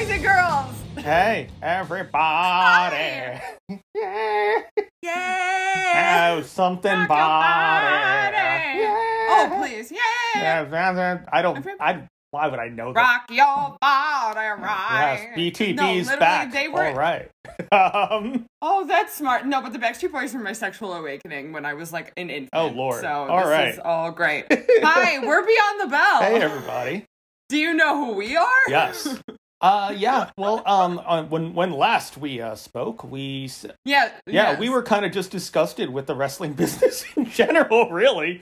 boys and girls. Hey, everybody. Yeah. Yay! Oh, something Rock body. Yeah. Oh, please. Yay! Yeah, that- I don't. I. Why would I know that? Rock your body right. Yes, BTB's No, back. They were. All right. um. Oh, that's smart. No, but the Backstreet Boys were my sexual awakening when I was like an infant. Oh, Lord. So All this right. is all great. Hi, we're beyond the belle. Hey, everybody. Do you know who we are? Yes. Uh. Yeah. Well. Um. uh, When when last we uh spoke, we Yeah. yeah yes. we were kind of just disgusted with the wrestling business in general, really,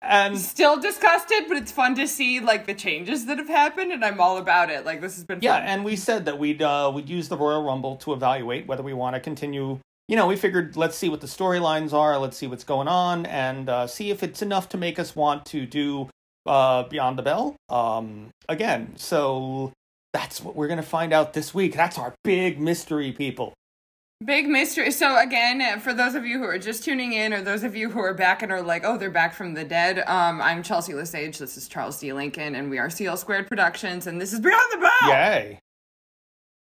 and still disgusted, but it's fun to see like the changes that have happened, and I'm all about it. Like this has been Yeah, fun. and we said that we'd uh, we'd use the Royal Rumble to evaluate whether we want to continue. You know, we figured let's see what the storylines are, let's see what's going on, and uh, see if it's enough to make us want to do uh, Beyond the Belle um, again. So that's what we're gonna find out this week. That's our big mystery, people. Big mystery. So again, for those of you who are just tuning in, or those of you who are back and are like, "Oh, they're back from the dead," um, I'm Chelsea LeSage. This is Charles D. Lincoln, and we are CL Squared Productions, and this is Beyond the Belle. Yay!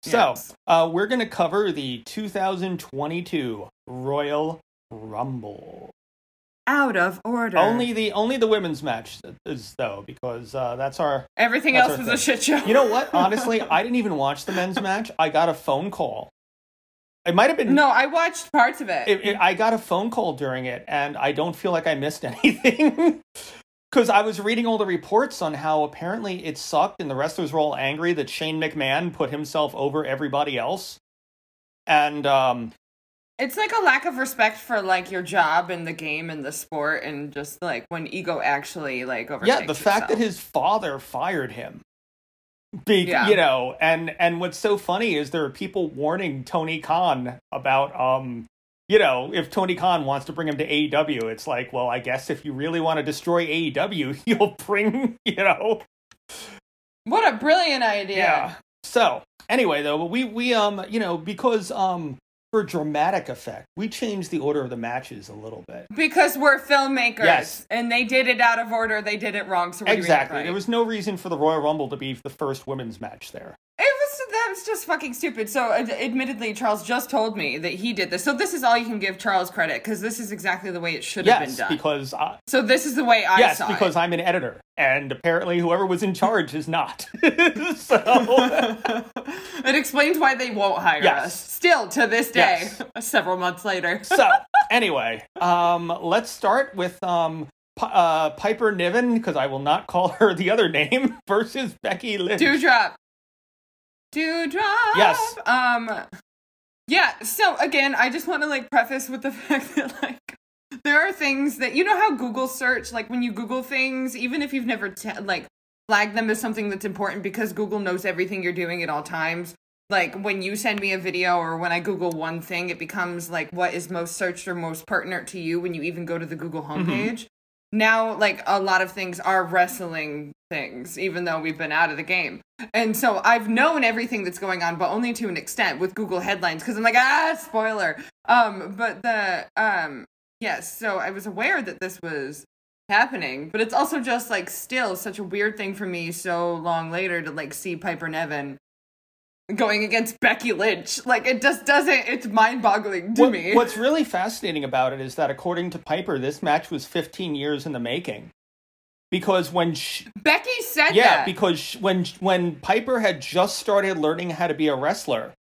So uh, we're gonna cover the 2022 Royal Rumble. Out of order. Only the only the women's match is though because uh, that's our everything that's else our was a shit show. You know what? Honestly, I didn't even watch the men's match. I got a phone call. It might have been. no, I watched parts of it. It, it- I got a phone call during it, and I don't feel like I missed anything. Because I was reading all the reports on how apparently it sucked, and the wrestlers were all angry that Shane McMahon put himself over everybody else. And um, It's like a lack of respect for like your job and the game and the sport, and just like when ego actually like overtakes yeah, the fact that his father fired him. Be, Yeah. You know, and and what's so funny is there are people warning Tony Khan about um you know, if Tony Khan wants to bring him to AEW, it's like, well, I guess if you really want to destroy AEW, you'll bring, you know, what a brilliant idea. yeah. So, anyway though, we we um, you know, because um for dramatic effect, we changed the order of the matches a little bit. Because we're filmmakers, Yes. and they did it out of order. They did it wrong. So we're doing it Exactly. right. There was no reason for the Royal Rumble to be the first women's match there. It was that was just fucking stupid. So, ad- admittedly, Charles just told me that he did this. So this is all you can give Charles credit because this is exactly the way it should have been Yes, done. because uh, so this is the way I saw yes, saw because it. I'm an editor, and apparently whoever was in charge is not. so it explains why they won't hire Yes. us. Still to this day, Yes. several months later. so anyway, um, let's start with um, P- uh, Piper Niven because I will not call her the other name versus Becky Lynch. Doudrop. Doudrop. Yes. Um. Yeah. So again, I just want to like preface with the fact that like there are things that you know how Google search like when you Google things, even if you've never t- like flagged them as something that's important because Google knows everything you're doing at all times. Like when you send me a video or when I Google one thing, it becomes like what is most searched or most pertinent to you when you even go to the Google homepage. Now, like a lot of things are wrestling things, even though we've been out of the game. And so I've known everything that's going on, but only to an extent with Google headlines, because I'm like, ah, spoiler. Um, but the um, yes, so I was aware that this was happening, but it's also just like still such a weird thing for me so long later to like see Piper Niven going against Becky Lynch. Like it just doesn't. It's mind boggling to What- me. What's really fascinating about it is that according to Piper, this match was 15 years in the making. Because when sh Becky said yeah, that. because sh- when when Piper had just started learning how to be a wrestler,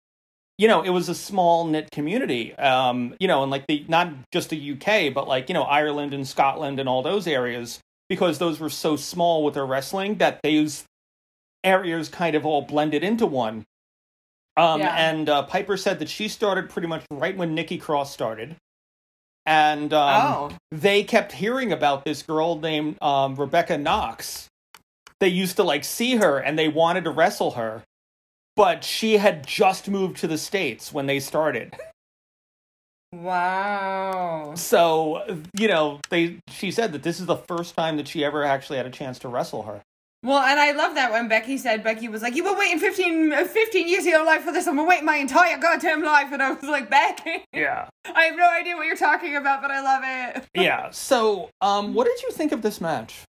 you know, it was a small knit community. Um, you know, and like the not just the UK, but like you know Ireland and Scotland and all those areas, because those were so small with their wrestling that those areas kind of all blended into one. Um, Yeah. And uh, Piper said that she started pretty much right when Nikki Cross started. And um, oh. they kept hearing about this girl named um, Rebecca Knox. They used to like see her and they wanted to wrestle her, but she had just moved to the states when they started. Wow. So you know, they she said that this is the first time that she ever actually had a chance to wrestle her. Well, and I love that when Becky said, Becky was like, You've been waiting 15, uh, 15 years of your life for this. I've been waiting my entire goddamn life. And I was like, Becky, Yeah, I have no idea what you're talking about, but I love it. yeah. So, um, what did you think of this match?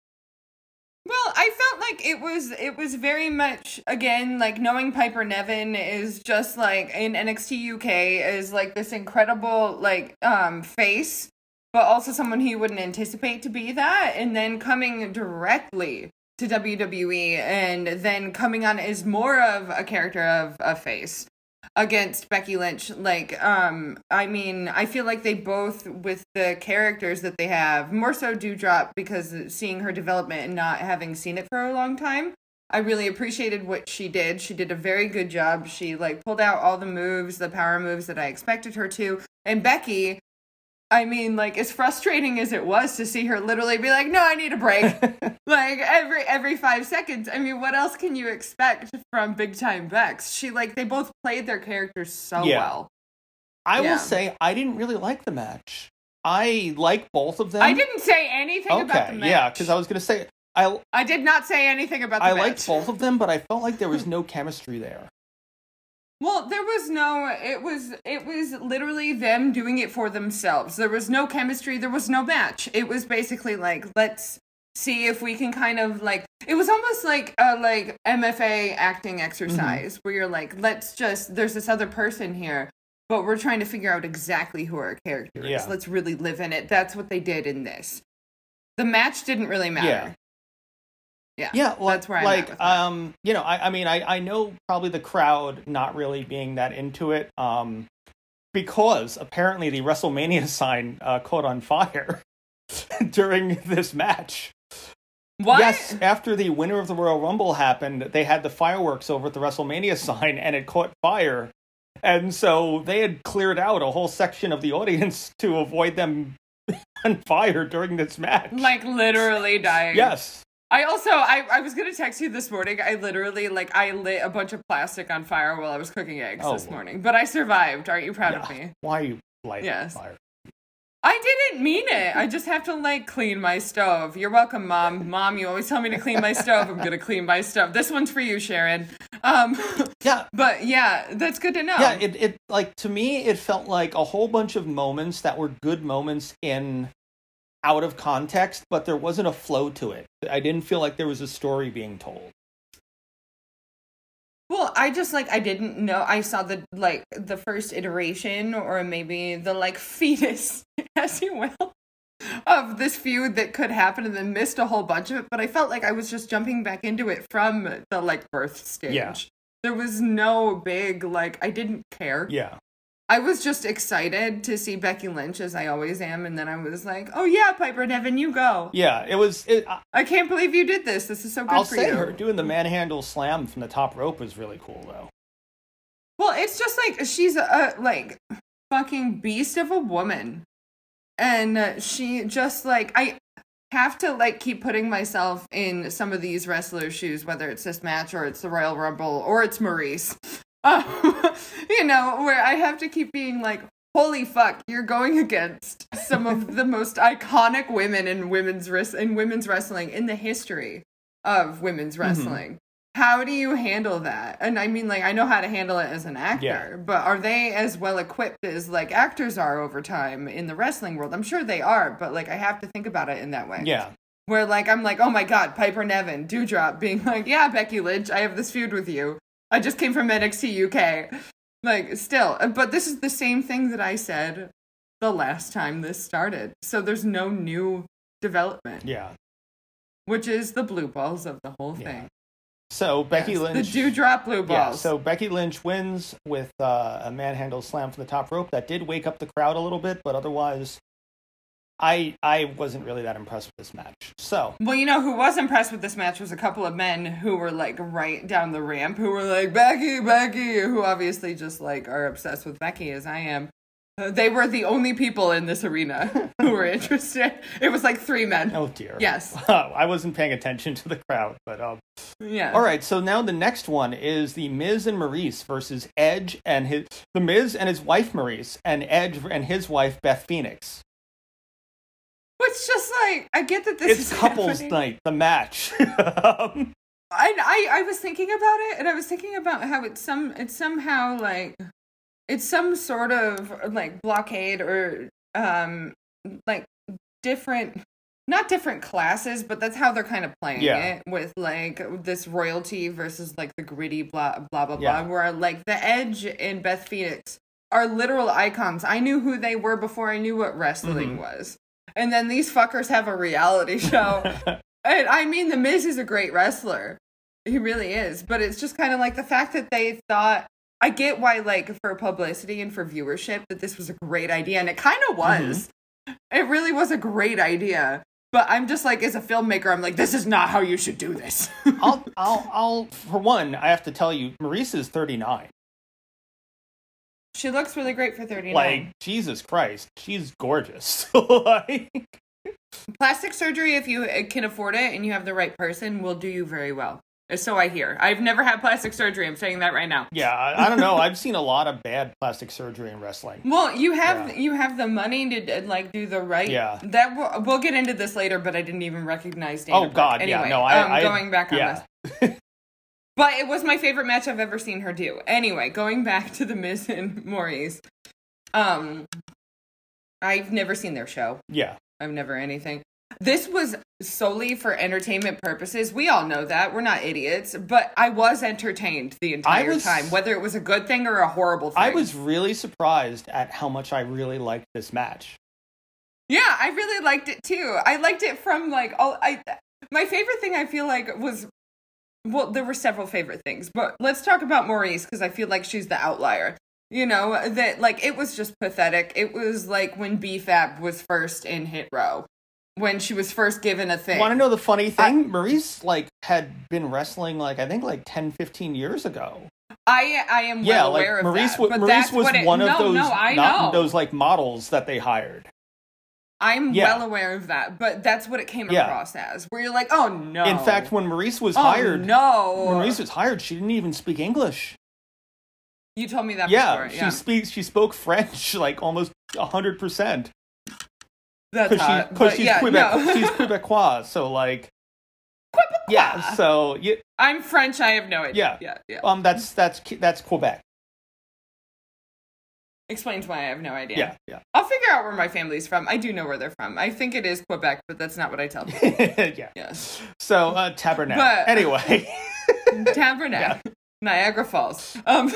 Well, I felt like it was it was very much again like knowing Piper Niven is just like in NXT UK is like this incredible like um face, but also someone he wouldn't anticipate to be that, and then coming directly to WWE and then coming on as more of a character of a face against Becky Lynch. Like, um, I mean, I feel like they both, with the characters that they have, more so Doudrop because seeing her development and not having seen it for a long time. I really appreciated what she did. She did a very good job. She like pulled out all the moves, the power moves that I expected her to. And Becky, I mean, like as frustrating as it was to see her literally be like, "No, I need a break," like every every five seconds. I mean, what else can you expect from Big Time Becks? She like they both played their characters so Yeah. well. I Yeah. will say I didn't really like the match. I like both of them. I didn't say anything about the match. yeah, because I was gonna say I I did not say anything about the I match. liked both of them, but I felt like there was no chemistry there. Well, there was no it was it was literally them doing it for themselves. There was no chemistry, there was no match. It was basically like let's see if we can kind of like it was almost like a like MFA acting mm-hmm. exercise where you're like let's just there's this other person here but we're trying to figure out exactly who our character is. Yeah. Let's really live in it. That's what they did in this. The match didn't really matter. Yeah. Yeah, well, That's where I'm like um, you know, I, I mean, I, I know probably the crowd not really being that into it, um, because apparently the WrestleMania sign uh, caught on fire during this match. What? Yes, after the winner of the Royal Rumble happened, they had the fireworks over at the WrestleMania sign, and it caught fire, and so they had cleared out a whole section of the audience to avoid them on fire during this match. Like literally dying. yes, I also I, I was gonna text you this morning. I literally like I lit a bunch of plastic on fire while I was cooking eggs Oh, this morning. But I survived. Aren't you proud of me? why are you lighting Yes. fire? I didn't mean it. I just have to like clean my stove. You're welcome, mom. Mom, you always tell me to clean my stove. I'm gonna clean my stove. This one's for you, Sharon. Um, Yeah, but yeah, that's good to know. yeah. It it like to me, it felt like a whole bunch of moments that were good moments in out of context, but there wasn't a flow to it. I didn't feel like there was a story being told. Well, I just like I didn't know. I saw the like the first iteration, or maybe the like fetus, as you will, of this feud that could happen, and then missed a whole bunch of it. But I felt like I was just jumping back into it from the like birth stage. Yeah. There was no big like I didn't care. Yeah, I was just excited to see Becky Lynch as I always am, and then I was like, "Oh yeah, Piper Niven, you go! yeah. It was. It, I- I can't believe you did this. This is so good I'll for say you." her doing the manhandle slam from the top rope was really cool, though. Well, it's just like she's a like fucking beast of a woman, and uh, she just like I have to like keep putting myself in some of these wrestlers' shoes, whether it's this match or it's the Royal Rumble or it's Maryse. Um, you know, where I have to keep being like, "Holy fuck, you're going against some of the most iconic women in women's res- in women's wrestling in the history of women's wrestling." How do you handle that? And I mean, like, I know how to handle it as an actor, Yeah. but are they as well equipped as like actors are over time in the wrestling world? I'm sure they are, but like, I have to think about it in that way. Yeah, Where like I'm like, oh my god, Piper Niven, Doudrop, being like, yeah, Becky Lynch, I have this feud with you. I just came from NXT UK. Like, still, but this is the same thing that I said the last time this started. So there's no new development, yeah. which is the blue balls of the whole Yeah. thing. So Becky Yes, Lynch. the Doudrop blue balls. Yeah, so Becky Lynch wins with uh, a manhandle slam from the top rope. That did wake up the crowd a little bit, but otherwise, I I wasn't really that impressed with this match. So Well, you know who was impressed with this match was a couple of men who were like right down the ramp who were like Becky, Becky, who obviously just like are obsessed with Becky as I am. Uh, they were the only people in this arena who were interested. It was like three men. oh dear. Yes. I wasn't paying attention to the crowd, but um. Yeah. All right, so now the next one is the Miz and Maryse versus Edge and his the Miz and his wife Maryse and Edge and his wife Beth Phoenix. It's just like I get that this It's is couples happening. night, the match. um, I, I I was thinking about it, and I was thinking about how it's some it's somehow like it's some sort of like blockade or um like different not different classes, but that's how they're kind of playing Yeah. it with like this royalty versus like the gritty blah blah blah Yeah. blah. Where like the Edge and Beth Phoenix are literal icons. I knew who they were before I knew what wrestling Mhm. was, and then these fuckers have a reality show. and I mean, the Miz is a great wrestler. He really is, but it's just kind of like the fact that they thought. I get why, like, for publicity and for viewership, that this was a great idea, and it kind of mm-hmm. was. It really was a great idea. But I'm just like, as a filmmaker, I'm like, this is not how you should do this. I'll, I'll, I'll. For one, I have to tell you, Maryse is 39. She looks really great for 39. Like Jesus Christ, she's gorgeous. like, Plastic surgery, if you can afford it and you have the right person, will do you very well. So I hear. I've never had plastic surgery. I'm saying that right now. yeah, I, I don't know. I've seen a lot of bad plastic surgery in wrestling. Well, you have Yeah. you have the money to like do the right. Yeah. That we'll, we'll get into this later, but I didn't even recognize. Dana Oh Brooke. God, Anyway, yeah, no, I, um, I going back on yeah. this. But it was my favorite match I've ever seen her do. Anyway, going back to the Miz and Maryse. Um, I've never seen their show. Yeah, I've never anything. This was solely for entertainment purposes. We all know that. We're not idiots. But I was entertained the entire was- time, whether it was a good thing or a horrible thing. I was really surprised at how much I really liked this match. Yeah, I really liked it too. I liked it from like all I my favorite thing I feel like was well, there were several favorite things, but let's talk about Maryse because I feel like she's the outlier. You know, that like it was just pathetic. It was like when B-Fab was first in Hit Row. When she was first given a thing. Want to know the funny thing? Maryse like had been wrestling like I think like 10, 15 years ago. I I am yeah, well like aware of Maryse, that. but Maryse that's was what it, one no, of those No, I not know. those like models that they hired. I'm Yeah. well aware of that, but that's what it came Yeah. across as. Where you're like, oh no. In fact, when Maryse was oh, hired, no. when Maryse was hired, she didn't even speak English. You told me that Yeah, before. she Yeah, speaks. She spoke French like almost hundred percent that's because she hot. because But she's yeah, Quebec, no. she's Quebecois. So like, yeah. So yeah, I'm French. I have no idea. Yeah. yeah, yeah. um, that's that's that's Quebec. Explains why I have no idea. Yeah, yeah, I'll figure out where my family's from. I do know where they're from. I think it is Quebec, but that's not what I tell them. yeah. yes, So uh, Tabernacle. But- anyway, Tabernacle, Niagara Falls. Um,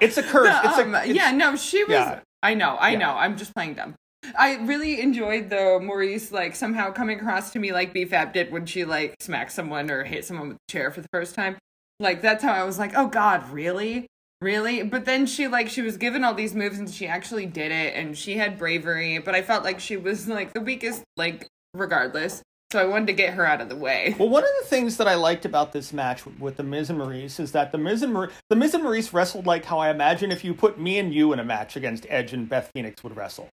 it's a curse. No, it's a um, it's- yeah, no, she was. yeah. I know, I Yeah. know. I'm just playing dumb. I really enjoyed the Maryse like somehow coming across to me like B-Fab did when she like smacked someone or hit someone with a chair for the first time. Like that's how I was like, oh God, really, really. But then she like she was given all these moves and she actually did it and she had bravery. But I felt like she was like the weakest, like regardless. So I wanted to get her out of the way. Well, one of the things that I liked about this match with the Miz and Maryse is that the Miz and Mar- the Miz and Maryse wrestled like how I imagine if you put me and you in a match against Edge and Beth Phoenix would wrestle.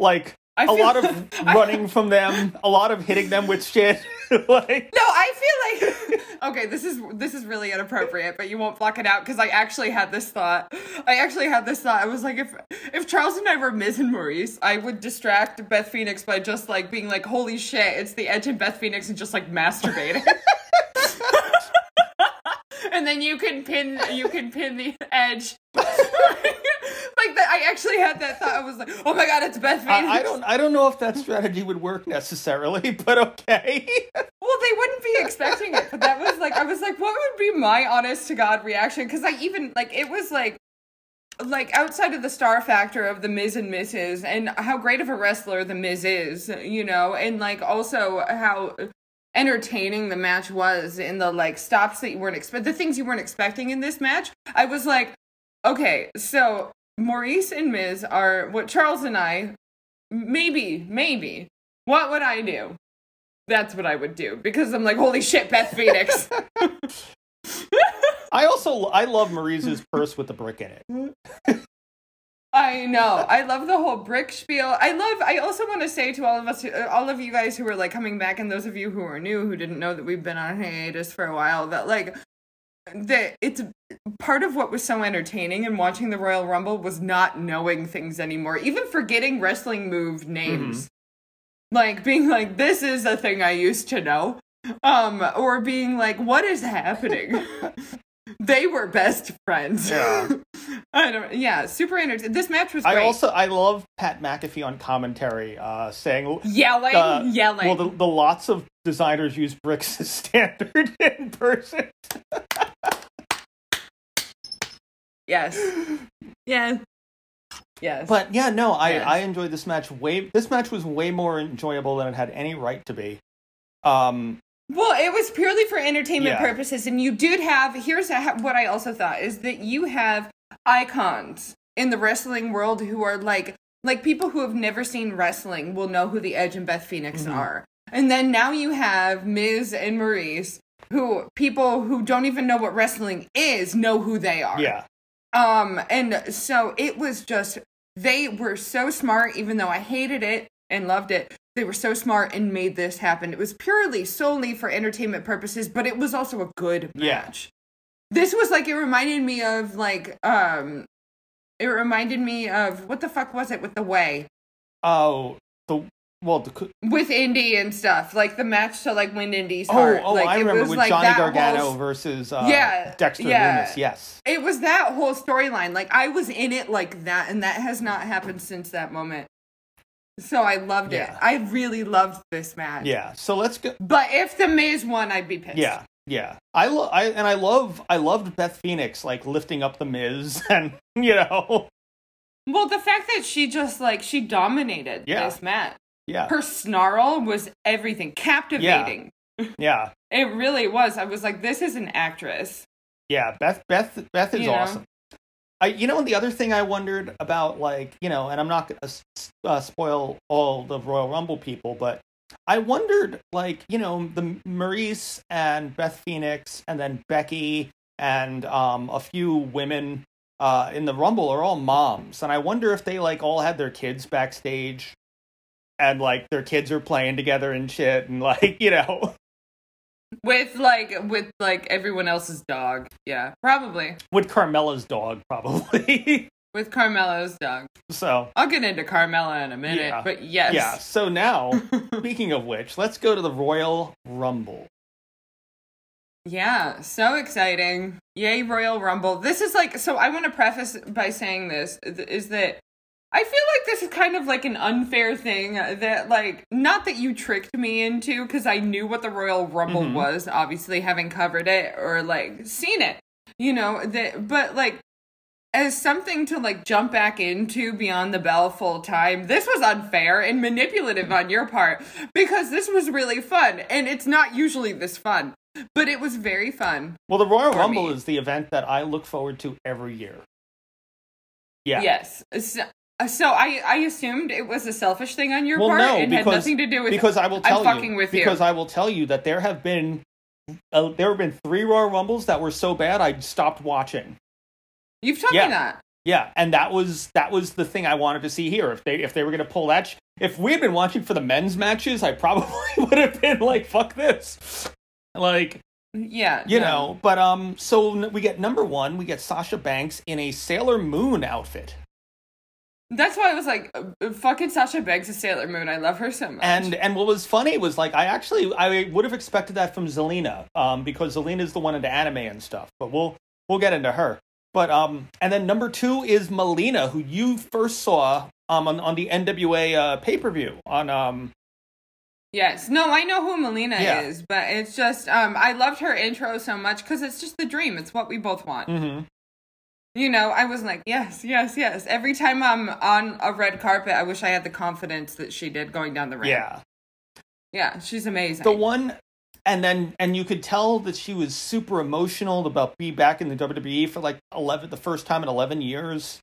Like I a lot of running from them, a lot of hitting them with shit. like No, I feel like okay. This is this is really inappropriate, but you won't block it out because I actually had this thought. I actually had this thought. I was like, if if Charles and I were Miz and Maryse, I would distract Beth Phoenix by just like being like, "Holy shit, it's the Edge and Beth Phoenix," and just like masturbating. and then you can pin you can pin the Edge. like that, I actually had that thought. I was like, "Oh my god, it's Beth Phoenix." I, I don't I don't know if that strategy would work necessarily, but okay. Well, they wouldn't be expecting it, but that was like I was like, what would be my honest to God reaction? Because I even like it was like like outside of the star factor of the Miz and Mrs. and how great of a wrestler the Miz is, you know, and like also how entertaining the match was in the like stops that you weren't expect the things you weren't expecting in this match. I was like, okay, so Maryse and Miz are what Charles and I maybe maybe what would I do? That's what I would do because I'm like, holy shit, Beth Phoenix. I also I love Maryse's purse with the brick in it. I know. I love the whole brick spiel. I love. I also want to say to all of us, uh, all of you guys who are like coming back, and those of you who are new who didn't know that we've been on hiatus for a while, that like that it's part of what was so entertaining in watching the Royal Rumble was not knowing things anymore, even forgetting wrestling move names. Like being like, this is a thing I used to know. Um, or being like, what is happening? they were best friends. Yeah. I don't. Yeah, super entertaining. This match was great. I also I love Pat McAfee on commentary uh, saying yelling, uh, yelling. Well, the, the lots of designers use bricks as standard in person. yes. Yeah. Yes. But yeah, no, I Yes. I enjoyed this match way. This match was way more enjoyable than it had any right to be. Um, Well, it was purely for entertainment Yeah. purposes, and you did have. Here's a, what I also thought is that you have icons in the wrestling world who are like like people who have never seen wrestling will know who the Edge and Beth Phoenix Mm-hmm. are, and then now you have Miz and Maryse, who people who don't even know what wrestling is know who they are. yeah, Um, and so it was just they were so smart, even though I hated it and loved it. They were so smart and made this happen. It was purely solely for entertainment purposes, but it was also a good Yeah. match. This was like it reminded me of like um it reminded me of what the fuck was it with the way oh the well the with Indy and stuff like the match to like win Indy's oh heart. oh like, I remember with like Johnny Gargano whole- versus uh, Yeah, Dexter yeah. Lumis. Yes, It was that whole storyline. Like I was in it like that, and that has not happened since that moment. So I loved Yeah. it. I really loved this match. yeah. So let's go. But if the Miz won, I'd be pissed. Yeah, yeah. I lo- I and I love I loved Beth Phoenix like lifting up the Miz and you know Well, the fact that she just like she dominated Yeah. this match. yeah Her snarl was everything, captivating. yeah It really was. I was like, this is an actress. yeah. Beth Beth Beth is You know? awesome. I you know and the other thing I wondered about like you know and I'm not gonna uh, spoil all the Royal Rumble people but I wondered like you know the Maryse and Beth Phoenix and then Becky and um a few women uh in the Rumble are all moms and I wonder if they like all had their kids backstage and like their kids are playing together and shit and like you know With like with like everyone else's dog. Yeah. Probably. with Carmella's dog probably With Carmella's dog. so I'll get into Carmella in a minute, Yeah. but yes. yeah so now speaking of which let's go to the Royal Rumble Yeah, so exciting. Yay, Royal Rumble. This is like, so I want to preface by saying this is that I feel like this is kind of like an unfair thing that, like, not that you tricked me into because I knew what the Royal Rumble Mhm. was, obviously having covered it or like seen it, you know, that, but like, as something to like jump back into beyond the belle full time, this was unfair and manipulative on your part because this was really fun and it's not usually this fun, but it was very fun. well the Royal Rumble me. is the event that I look forward to every year yeah Yes. So, so I I assumed it was a selfish thing on your Well, part no, and had because- nothing to do with because I will tell you fucking with you. because I will tell you that there have been uh, there have been three Royal Rumbles that were so bad I stopped watching. You've told Yeah. me that. Yeah, and that was that was the thing I wanted to see here. If they if they were going to pull that, sh- if we had been watching for the men's matches, I probably would have been like, "Fuck this," like Yeah. you no. know. But um, so we get number one, we get Sasha Banks in a Sailor Moon outfit, That's why I was like, uh, fucking Sasha Banks is Sailor Moon. I love her so much. and and what was funny was like I actually I would have expected that from Zelina, um, because Zelina's the one into anime and stuff. But we'll we'll get into her. But um, and then number two is Melina, who you first saw um on, on the NWA uh, pay per view on um yes. No, I know who Melina Yeah. is, but it's just, um, I loved her intro so much because it's just the dream. It's what we both want. Mm-hmm. You know, I was like, yes, yes, yes. Every time I'm on a red carpet, I wish I had the confidence that she did going down the ramp. yeah Yeah, she's amazing. the one and then and you could tell that she was super emotional about be back in the WWE for like 11 the first time in 11 years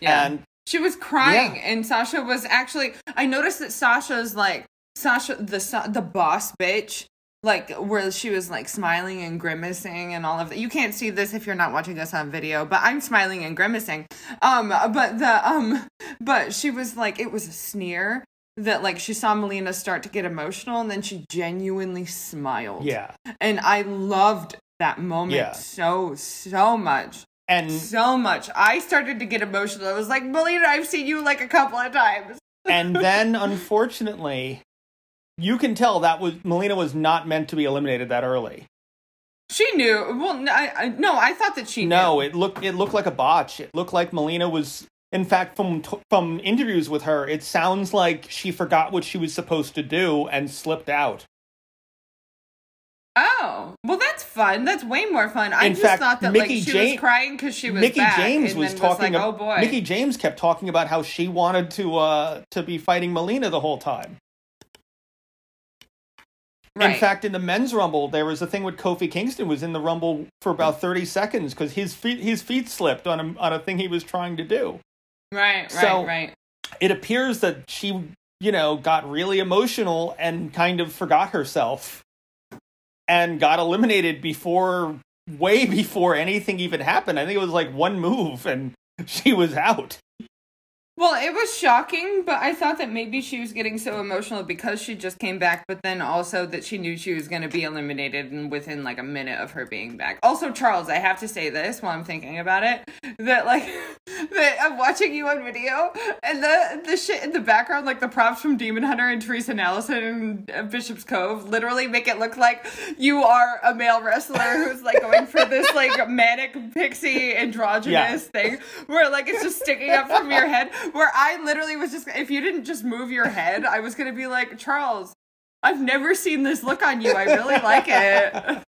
yeah. and She was crying, Yeah. and Sasha was actually. I noticed that Sasha's like Sasha, the the boss bitch, like where she was like smiling and grimacing and all of that. You can't see this if you're not watching us on video, but I'm smiling and grimacing. Um, but the um, but she was like, it was a sneer that like she saw Melina start to get emotional, and then she genuinely smiled. yeah and I loved that moment Yeah. so so much and so much. I started to get emotional. I was like, Melina, I've seen you like a couple of times. and then unfortunately you can tell that was Melina was not meant to be eliminated that early She knew. Well, I, I- no, I thought that she No, knew. it looked it looked like a botch. It looked like Melina was. In fact, from t- from interviews with her, it sounds like she forgot what she was supposed to do and slipped out. Oh, well, that's fun. That's way more fun. I In just fact, thought that Mickie like she Ja- was crying because she was Mickie James was talking. like, ab- oh boy, Mickie James kept talking about how she wanted to uh to be fighting Melina the whole time. right. In fact, in the men's rumble, there was a thing with Kofi Kingston was in the rumble for about thirty seconds because his feet his feet slipped on a on a thing he was trying to do. Right, right, so- right. It appears that she, you know, got really emotional and kind of forgot herself, and got eliminated before way before anything even happened. I think it was like one move and she was out. Well, it was shocking, but I thought that maybe she was getting so emotional because she just came back, but then also that she knew she was going to be eliminated and within like a minute of her being back. Also, Charles, I have to say this while I'm thinking about it that like that I'm watching you on video and the the shit in the background, like the props from Demon Hunter and Teresa Allison and uh, Bishop's Cove, literally make it look like you are a male wrestler who's like going for this like manic pixie androgynous thing where like it's just sticking up from your head where I literally was just if you didn't just move your head, I was gonna be like, Charles, I've never seen this look on you. I really like it.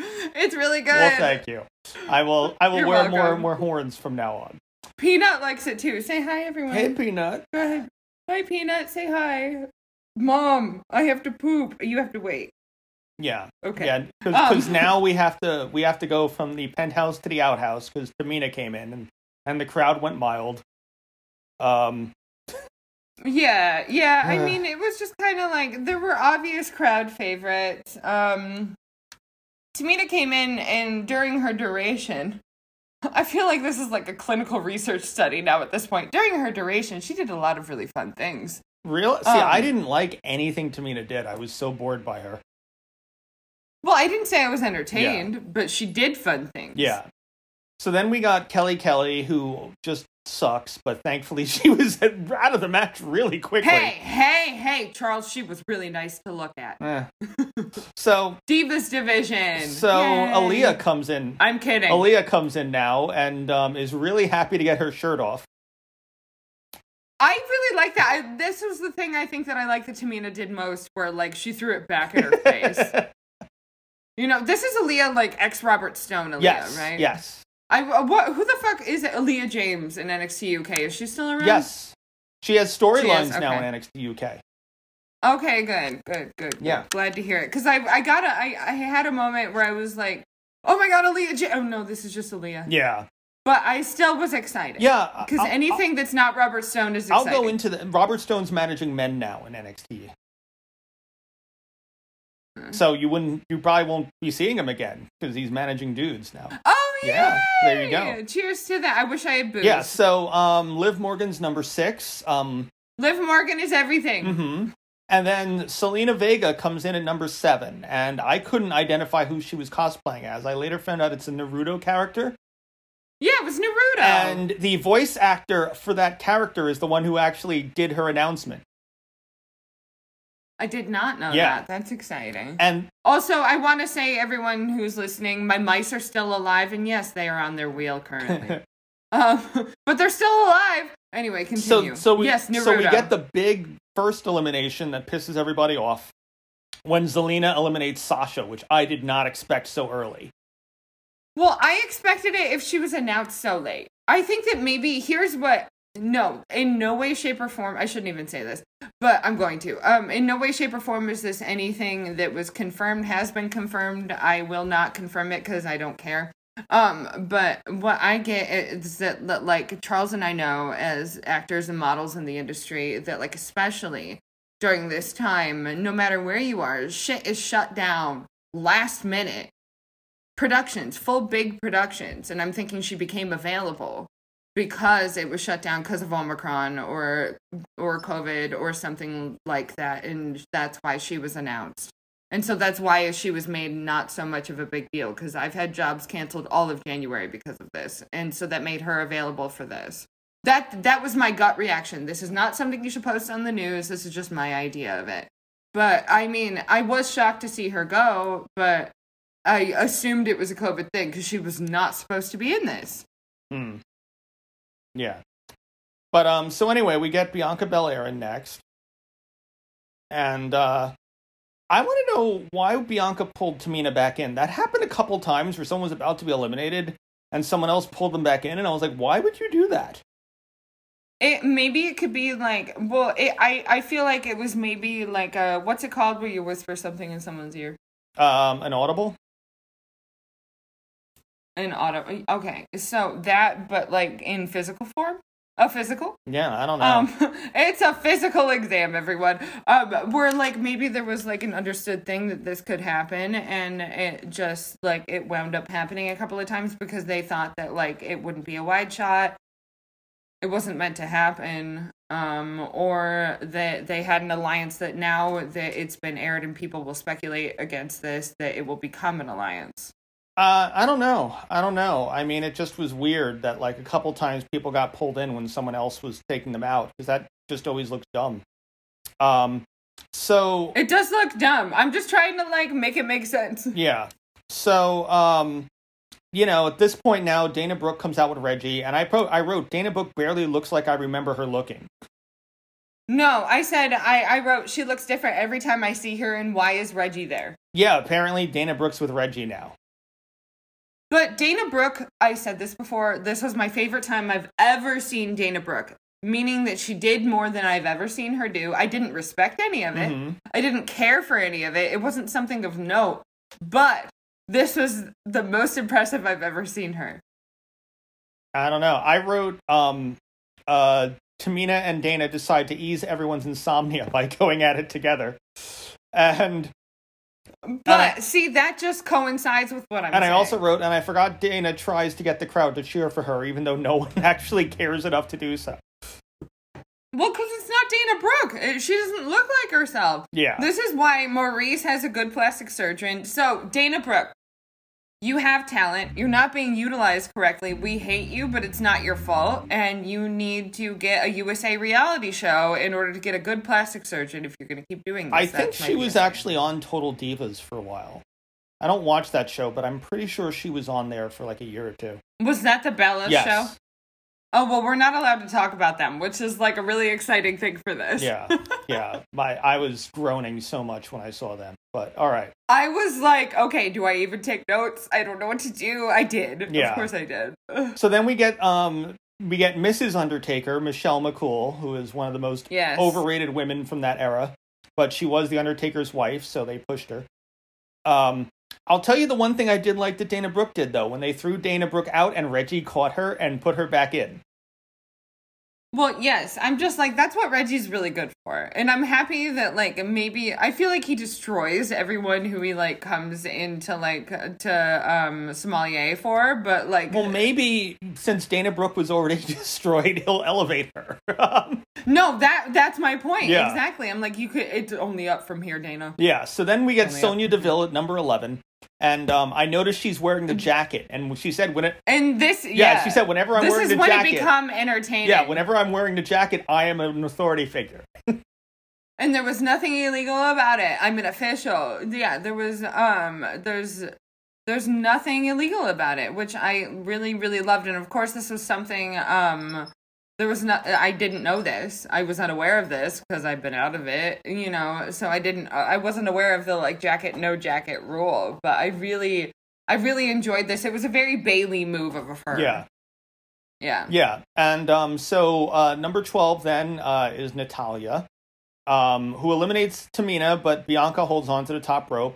It's really good. Well, thank you. I will. I will You're wear more welcome. more horns from now on. Peanut likes it too. Say hi, everyone. Hey, Peanut. Go ahead. Hi, Peanut. Say hi. Mom, I have to poop. You have to wait. Yeah. Okay. Yeah. Because Um. now we have to we have to go from the penthouse to the outhouse because Tamina came in and and the crowd went mild. Um. Yeah, yeah. I mean, it was just kind of like there were obvious crowd favorites. Um, Tamina came in, and during her duration, I feel like this is like a clinical research study now at this point. During her duration, she did a lot of really fun things. Real. See, Um. I didn't like anything Tamina did. I was so bored by her. Well, I didn't say I was entertained, but she did fun things. Yeah. So then we got Kelly Kelly, who just sucks, but thankfully she was out of the match really quickly. Hey, hey, hey, Charles, she was really nice to look at. Eh. So Divas division. so Yay. Aliyah comes in. I'm kidding. Aliyah comes in now and um, is really happy to get her shirt off. I really like that. I, this was the thing I think that I like that Tamina did most, where like she threw it back at her face. You know, this is Aliyah, like ex Robert Stone Aliyah, yes. right? Yes. I uh, what? Who the fuck is it? Aaliyah James in NXT UK? Is she still around? Yes. She has storylines is, now in NXT UK. Okay, good, good, good. Yeah. good. glad to hear it. Because I, I got a, I, I had a moment where I was like, oh my god, Aaliyah. J- oh no, this is just Aliyah. Yeah. But I still was excited. Yeah. Because I'll- anything that's not Robert Stone is I'll, exciting. I'll go into the Robert Stone's managing men now in NXT. Hmm. So you wouldn't, you probably won't be seeing him again because he's managing dudes now. Oh Yeah, there you go. Cheers to that. I wish I had booze. Yeah. So um, Liv Morgan's number six. Um, Liv Morgan is everything. Mm-hmm. And then Zelina Vega comes in at number seven, and I couldn't identify who she was cosplaying as. I later found out it's a Naruto character, Yeah, it was Naruto. and the voice actor for that character is the one who actually did her announcement. I did not know Yeah. that. That's exciting. And Also, I want to say, everyone who's listening, my mice are still alive, and yes, they are on their wheel currently. um, but they're still alive. Anyway, continue. so so we yes, Naruto. so we get the big first elimination that pisses everybody off when Zelina eliminates Sasha, which I did not expect so early. Well, I expected it if she was announced so late. I think that maybe here's what. No, in no way, shape, or form. I shouldn't even say this, but I'm going to. Um, in no way, shape, or form is this anything that was confirmed has been confirmed. I will not confirm it because I don't care. Um, but what I get is that, like Charles and I know as actors and models in the industry that like especially during this time, no matter where you are, shit is shut down last minute productions, full big productions, and I'm thinking she became available because it was shut down because of Omicron or or COVID or something like that, and that's why she was announced. And so that's why she was made not so much of a big deal because I've had jobs canceled all of January because of this, and so that made her available for this. That that was my gut reaction. This is not something you should post on the news. This is just my idea of it. But I mean, I was shocked to see her go, but I assumed it was a COVID thing because she was not supposed to be in this. Hmm. Yeah. But um so anyway, we get Bianca Belair in next. And uh I want to know why Bianca pulled Tamina back in. That happened a couple times where someone was about to be eliminated and someone else pulled them back in and I was like, "Why would you do that?" It maybe it could be like well, it, I I feel like it was maybe like a what's it called where you whisper something in someone's ear. Um an audible? An auto. Okay, so that, but like in physical form. A physical? Yeah, I don't know. Um, it's a physical exam, everyone. Um, where like maybe there was like an understood thing that this could happen, and it just like it wound up happening a couple of times because they thought that like it wouldn't be a wide shot, it wasn't meant to happen, um, or that they had an alliance that now that it's been aired and people will speculate against this that it will become an alliance. Uh, I don't know. I don't know. I mean, it just was weird that like a couple times people got pulled in when someone else was taking them out because that just always looks dumb. Um, so It does look dumb. I'm just trying to like make it make sense. yeah. So um, you know, at this point now, Dana Brooke comes out with Reggie, and I pro- I wrote Dana Brooke barely looks like I remember her looking. No, I said I, I wrote she looks different every time I see her and why is Reggie there? Yeah, apparently Dana Brooks with Reggie now. But Dana Brooke, I said this before, this was my favorite time I've ever seen Dana Brooke. Meaning that she did more than I've ever seen her do. I didn't respect any of it. Mhm. I didn't care for any of it. It wasn't something of note. But this was the most impressive I've ever seen her. I don't know. I wrote um uh Tamina and Dana decide to ease everyone's insomnia by going at it together. And But see, that just coincides with what I'm and I also wrote and I forgot Dana tries to get the crowd to cheer for her even though no one actually cares enough to do so. Well, because it's not Dana Brooke. Uh, She doesn't look like herself. Yeah. This is why Maryse has a good plastic surgeon. So, Dana Brooke, you have talent. You're not being utilized correctly. We hate you, but it's not your fault. And you need to get a USA reality show in order to get a good plastic surgeon if you're going to keep doing this. I think That's my she was opinion. actually on Total Divas for a while. I don't watch that show, but I'm pretty sure she was on there for like a year or two. Was that the Bella Yes. show? Oh, well, we're not allowed to talk about them, which is like a really exciting thing for this. Yeah. yeah. My I was groaning so much when I saw them. But all right. I was like, okay, do I even take notes? I don't know what to do. I did. Yeah. Of course I did. So then we get um we get Mrs. Undertaker, Michelle McCool, who is one of the most Yes. overrated women from that era, but she was the Undertaker's wife, so they pushed her. Um I'll tell you the one thing I did like that Dana Brooke did though, when they threw Dana Brooke out and Reggie caught her and put her back in. Well, yes, I'm just like that's what Reggie's really good for, and I'm happy that like maybe I feel like he destroys everyone who he like comes into like to um sommelier for, but like Well, maybe since Dana Brooke was already destroyed, he'll elevate her. No, that that's my point Yeah. exactly. I'm like you could it's only up from here, Dana. yeah, so then we get Only up. Sonya Deville at number 11. And um, I noticed she's wearing the jacket. And she said, when it, And this, yeah, yeah, she said, whenever I'm this wearing the jacket, this is when it become entertaining. yeah, whenever I'm wearing the jacket, I am an authority figure. and there was nothing illegal about it. I'm an official. Yeah, there was um there's there's nothing illegal about it, which I really really loved and of course this was something um there was not I didn't know this. I was unaware of this because I've been out of it, you know, so I didn't I wasn't aware of the like jacket no jacket rule, but I really I really enjoyed this. It was a very Bayley move of a her. Yeah, Yeah. yeah. And um, so uh, number 12 then uh, is Natalya, um, who eliminates Tamina, but Bianca holds on to the top rope.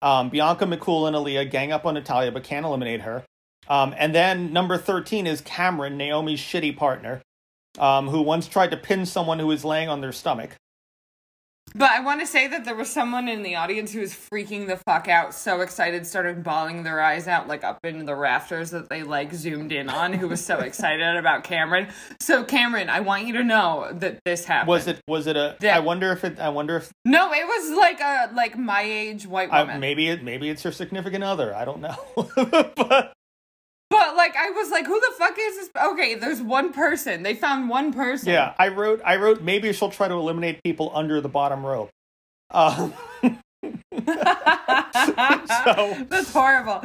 Um, Bianca, McCool, and Aliyah gang up on Natalya, but can't eliminate her. Um, and then number 13 is Cameron, Naomi's shitty partner, um, who once tried to pin someone who was laying on their stomach. But I want to say that there was someone in the audience who was freaking the fuck out, so excited, started bawling their eyes out, like up into the rafters that they like zoomed in on, who was so excited about Cameron. So, Cameron, I want you to know that this happened. Was it? Was it a? Yeah. I wonder if it. I wonder if No, it was like a like my age white woman. maybe it. Maybe it's her significant other. I don't know. but but like, I was like, who the fuck is this? Okay, there's one person. They found one person. yeah, I wrote. I wrote. Maybe she'll try to eliminate people under the bottom rope. Um, So- That's horrible.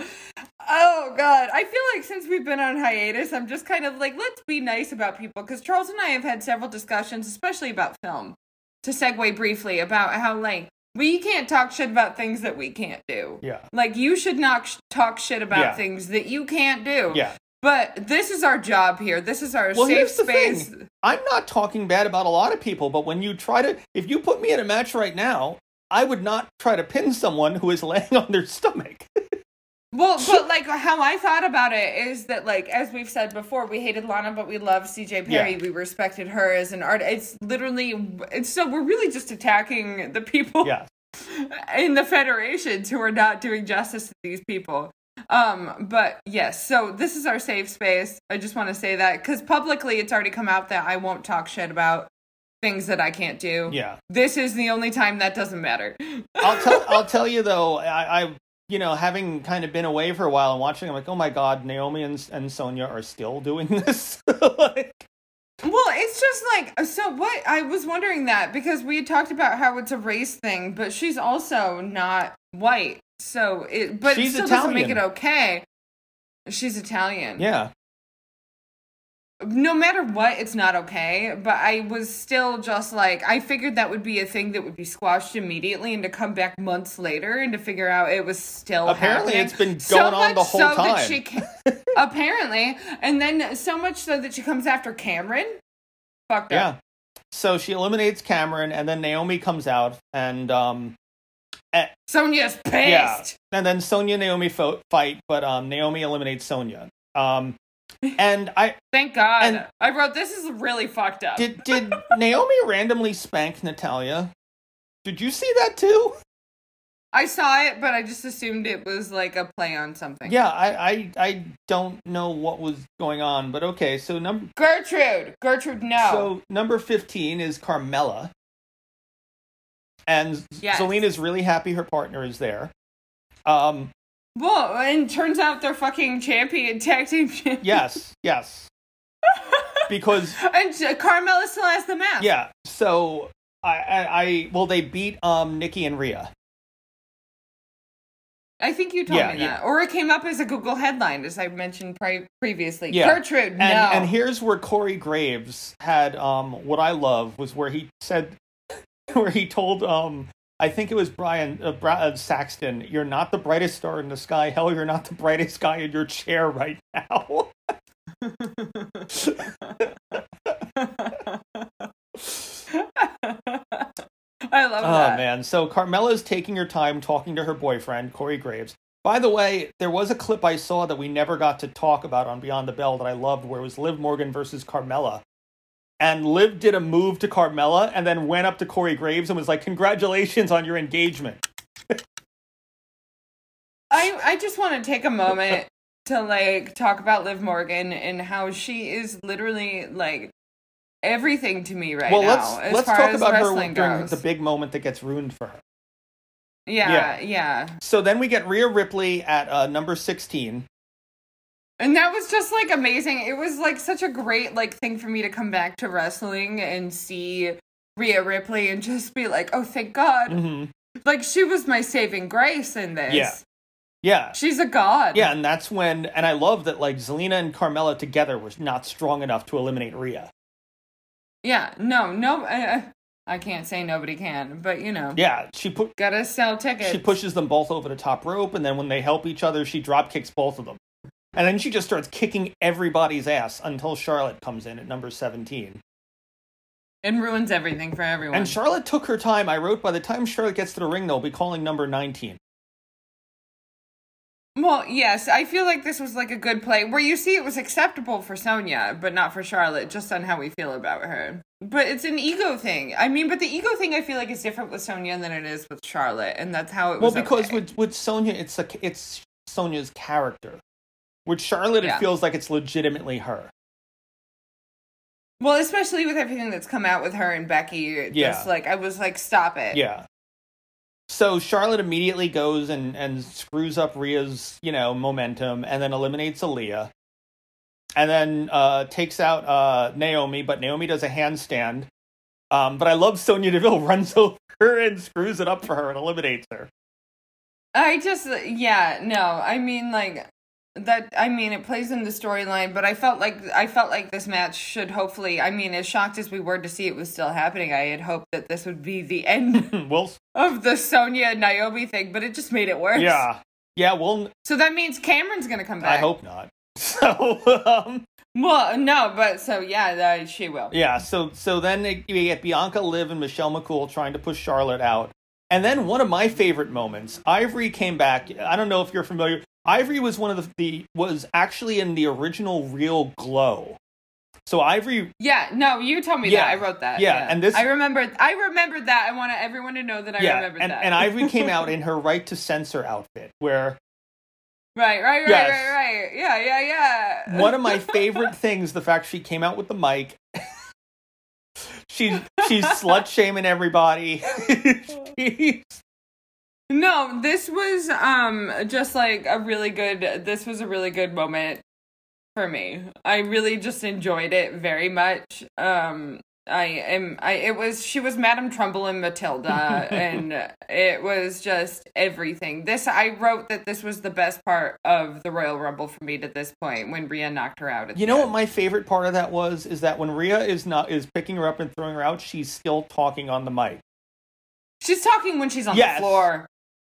Oh god, I feel like since we've been on hiatus, I'm just kind of like let's be nice about people because Charles and I have had several discussions, especially about film. To segue briefly about how like we can't talk shit about things that we can't do. Yeah. Like you should not sh- talk shit about Yeah. things that you can't do. Yeah. But this is our job here. This is our Well, safe space. thing. I'm not talking bad about a lot of people, but when you try to, if you put me in a match right now, I would not try to pin someone who is laying on their stomach. Well, but like how I thought about it is that like as we've said before, we hated Lana, but we love CJ Perry. Yeah. We respected her as an artist. It's literally it's so we're really just attacking the people yeah. in the federations who are not doing justice to these people. Um, but yes, so this is our safe space. I just want to say that because publicly it's already come out that I won't talk shit about things that I can't do. Yeah. This is the only time that doesn't matter. I'll tell I'll tell you though, I, I you know, having kind of been away for a while and watching, I'm like, oh my god, Naomi and and Sonya are still doing this. like, Well, it's just like so. What I was wondering that because we had talked about how it's a race thing, but she's also not white, so it. But She's it still doesn't make it okay. She's Italian. yeah, No matter what, it's not okay. But I was still just like I figured that would be a thing that would be squashed immediately, and to come back months later and to figure out it was still Apparently happening. it's been So going on the whole so That time. she ca- apparently, and then so much so that she comes after Cameron. Fucked up. yeah. So she eliminates Cameron, and then Naomi comes out, and um, Sonya's pissed. Yeah. and then Sonya and Naomi fo- fight, but um, Naomi eliminates Sonya. Um, and I Thank God. And- I wrote this is really fucked up. did did Naomi randomly spank Natalya? Did you see that too? I saw it, but I just assumed it was like a play on something. Yeah, I, I I don't know what was going on, but okay. So number Gertrude. Gertrude, no. so number fifteen is Carmella, and Yes. Zelina's really happy her partner is there. Um, well, and turns out they're fucking champion tag team champions. yes, yes, because and Carmella still has the mask. yeah. So I, I I well they beat um Nikki and Rhea. I think you told Yeah, me yeah. that. Or it came up as a Google headline, as I mentioned pri- previously. Yeah. Gertrude, And no. and here's where Corey Graves had um what I love was where he said where he told um I think it was Brian uh, Bra- uh, Saxton, you're not the brightest star in the sky. Hell, you're not the brightest guy in your chair right now. I love Oh that. Oh man! So Carmella's taking her time talking to her boyfriend Corey Graves. By the way, there was a clip I saw that we never got to talk about on Beyond the Belle that I loved, where it was Liv Morgan versus Carmella, and Liv did a move to Carmella and then went up to Corey Graves and was like, "Congratulations on your engagement." I I just want to take a moment to like talk about Liv Morgan and how she is literally like everything to me right well, now. let's as let's far talk as about her wrestling during goes. the big moment that gets ruined for her. yeah, yeah, So then we get Rhea Ripley at uh, number sixteen. And that was just like amazing. It was like such a great like thing for me to come back to wrestling and see Rhea Ripley and just be like, "Oh, thank God!" hmm Like she was my saving grace in this. Yeah. Yeah, she's a god. yeah, and that's when, and I love that like Zelina and Carmella together were not strong enough to eliminate Rhea. yeah. No, no, uh, I can't say nobody can, but you know, Yeah, she put gotta sell tickets. she pushes them both over the top rope, and then when they help each other, she drop kicks both of them, and then she just starts kicking everybody's ass until Charlotte comes in at number seventeen. and ruins everything for everyone. And Charlotte took her time. I wrote by the time Charlotte gets to the ring, they'll be calling number nineteen. Well, yes, I feel like this was like a good play where you see it was acceptable for Sonya, but not for Charlotte, just on how we feel about her. But it's an ego thing. I mean, but the ego thing I feel like is different with Sonya than it is with Charlotte, and that's how it was. Well, because okay. with with Sonya, it's a it's Sonya's character. With Charlotte, Yeah. it feels like it's legitimately her. well, especially with everything that's come out with her and Becky, Yeah. just like I was like, stop it. Yeah. So Charlotte immediately goes and, and screws up Rhea's, you know, momentum and then eliminates Aliyah. And then uh, takes out uh, Naomi, but Naomi does a handstand. Um, but I love Sonya Deville runs over her and screws it up for her and eliminates her. I just yeah, no. I mean like that I mean it plays in the storyline, but I felt like I felt like this match should hopefully I mean as shocked as we were to see it was still happening, I had hoped that this would be the end well, of the Sonya and Naomi thing, but it just made it worse. yeah, yeah. Well, So that means Cameron's gonna come back. I hope not. So, um, Well, no, but so yeah, uh, she will. yeah. So, so then we get Bianca, Liv, and Michelle McCool trying to push Charlotte out, and then one of my favorite moments, Ivory came back. I don't know if you're familiar. Ivory was one of the, the was actually in the original Real Glow. So Ivory Yeah, no, you told me Yeah, that. I wrote that. yeah, and this- I remember I remembered that. I want everyone to know that I yeah, remembered and, that. and Ivory came out in her right to censor outfit, where right, right, right, Yes. right, right. Yeah, yeah, yeah. one of my favorite things the fact she came out with the mic she's she's slut shaming everybody No, this was um just like a really good this was a really good moment for me. I really just enjoyed it very much. Um I am I it was she was Madame Trunchbull and Matilda and it was just everything. This I wrote that this was the best part of the Royal Rumble for me to this point when Rhea knocked her out. At you know what my favorite part of that was is that when Rhea is not is picking her up and throwing her out she's still talking on the mic She's talking when she's on Yes. the floor.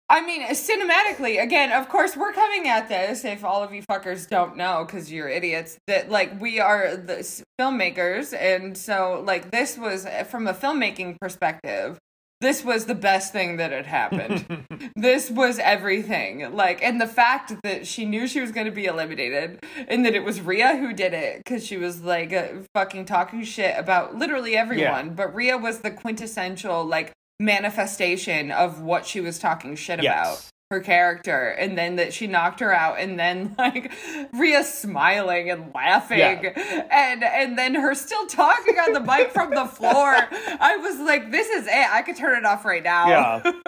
I mean, cinematically, again, of course, we're coming at this, if all of you fuckers don't know, because you're idiots, that, like, we are the s- filmmakers, and so, like, this was, from a filmmaking perspective, this was the best thing that had happened. this was everything. Like, and the fact that she knew she was going to be eliminated, and that it was Rhea who did it, because she was, like, uh, fucking talking shit about literally everyone, but Rhea was the quintessential, like, manifestation of what she was talking shit about. Her character and then that she knocked her out and then like Rhea smiling and laughing. Yeah. and and then her still talking on the mic from the floor. I was like this is it. I could turn it off right now. Yeah.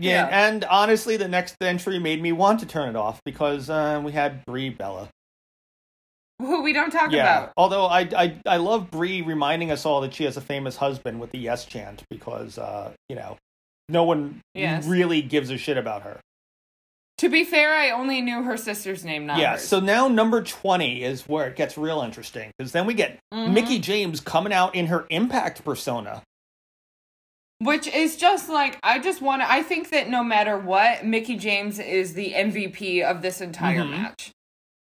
Yeah, Yeah. and honestly the next entry made me want to turn it off because uh, we had Brie Bella who we don't talk yeah about although I, I i love brie reminding us all that she has a famous husband with the yes chant because uh you know no one Yes. really gives a shit about her to be fair I only knew her sister's name not yeah hers. so now number 20 is where it gets real interesting because then we get Mhm. Mickie James coming out in her impact persona Which is just like I just want to. I think that no matter what, Mickie James is the MVP of this entire Mhm. match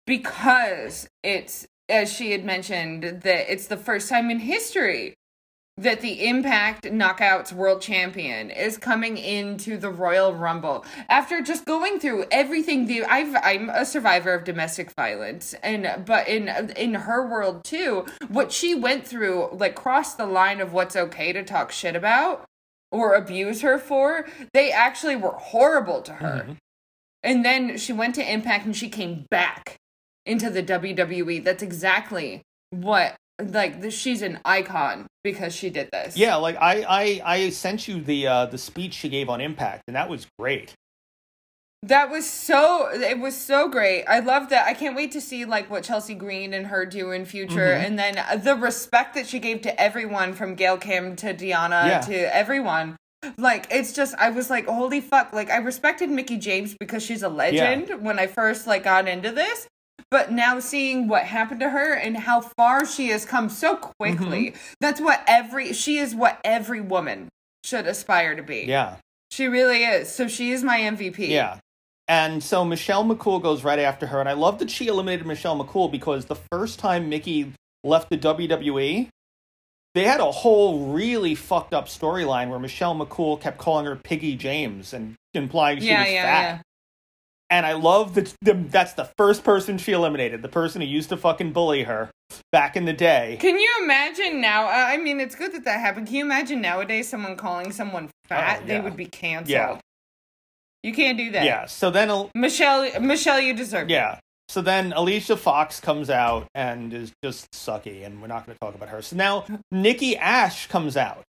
because it's as she had mentioned that it's the first time in history that the Impact Knockouts World Champion is coming into the Royal Rumble after just going through everything. The I've I'm a survivor of domestic violence, and but in in her world too, what she went through like crossed the line of what's okay to talk shit about or abuse her for. They actually were horrible to her, Mhm. and then she went to Impact and she came back into the WWE. That's exactly what like the, she's an icon because she did this. yeah like i i i sent you the uh the speech she gave on impact and that was great That was so it was so great. I love that. I can't wait to see like what Chelsea Green and her do in future Mhm. and then uh, the respect that she gave to everyone from Gail Kim to Deanna Yeah. to everyone. Like it's just I was like holy fuck like I respected Mickie James because she's a legend when I first like got into this. But now seeing what happened to her and how far she has come so quickly, Mm-hmm. that's what every she is what every woman should aspire to be. yeah She really is. So she is my MVP. Yeah. And so Michelle McCool goes right after her. And I love that she eliminated Michelle McCool because the first time Mickie left the WWE, they had a whole really fucked up storyline where Michelle McCool kept calling her Piggy James and implying she yeah, was yeah, fat. yeah. And I love that the, that's the first person she eliminated, the person who used to fucking bully her back in the day. Can you imagine now? uh, I mean, it's good that that happened. Can you imagine nowadays someone calling someone fat? Oh, They would be canceled. Yeah. You can't do that. Yeah. So then Al- Michelle, Michelle, you deserve it. Yeah. So then Alicia Fox comes out and is just sucky, and we're not going to talk about her. So now Nikki Ash comes out.